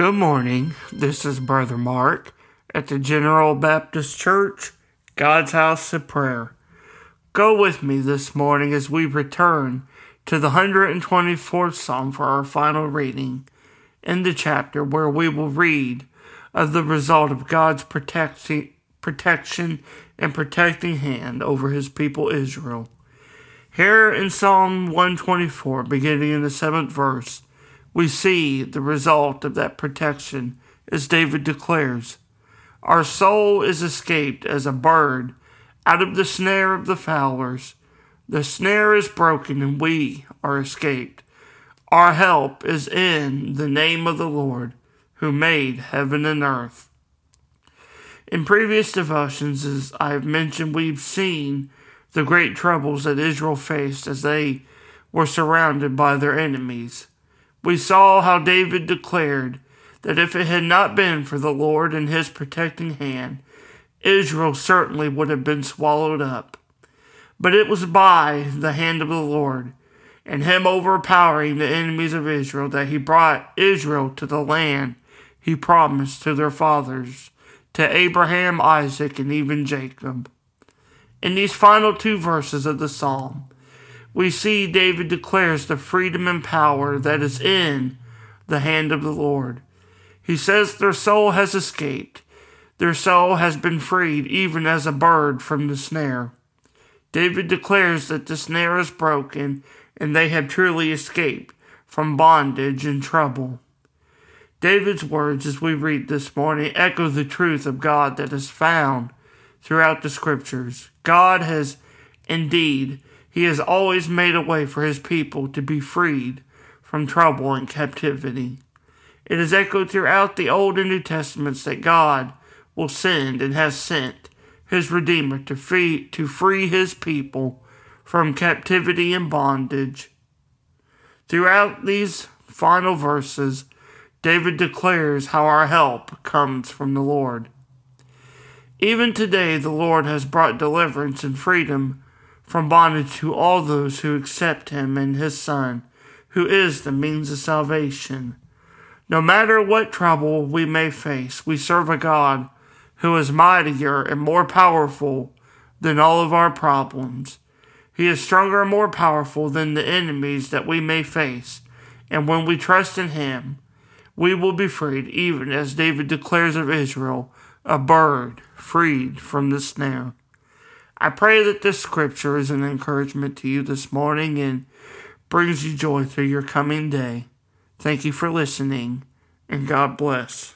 Good morning. This is Brother Mark at the General Baptist Church, God's House of Prayer. Go with me this morning as we return to the 124th Psalm for our final reading in the chapter where we will read of the result of God's protection, protection and protecting hand over his people Israel. Here in Psalm 124, beginning in the seventh verse, we see the result of that protection as David declares Our soul is escaped as a bird out of the snare of the fowlers. The snare is broken and we are escaped. Our help is in the name of the Lord who made heaven and earth. In previous devotions, as I have mentioned, we've seen the great troubles that Israel faced as they were surrounded by their enemies. We saw how David declared that if it had not been for the Lord and his protecting hand, Israel certainly would have been swallowed up. But it was by the hand of the Lord and him overpowering the enemies of Israel that he brought Israel to the land he promised to their fathers, to Abraham, Isaac, and even Jacob. In these final two verses of the psalm, we see David declares the freedom and power that is in the hand of the Lord. He says their soul has escaped, their soul has been freed, even as a bird from the snare. David declares that the snare is broken and they have truly escaped from bondage and trouble. David's words, as we read this morning, echo the truth of God that is found throughout the scriptures. God has indeed he has always made a way for his people to be freed from trouble and captivity. It is echoed throughout the Old and New Testaments that God will send and has sent his Redeemer to free, to free his people from captivity and bondage. Throughout these final verses, David declares how our help comes from the Lord. Even today, the Lord has brought deliverance and freedom from bondage to all those who accept him and his Son, who is the means of salvation. No matter what trouble we may face, we serve a God who is mightier and more powerful than all of our problems. He is stronger and more powerful than the enemies that we may face, and when we trust in him, we will be freed, even as David declares of Israel, a bird freed from the snare. I pray that this scripture is an encouragement to you this morning and brings you joy through your coming day. Thank you for listening, and God bless.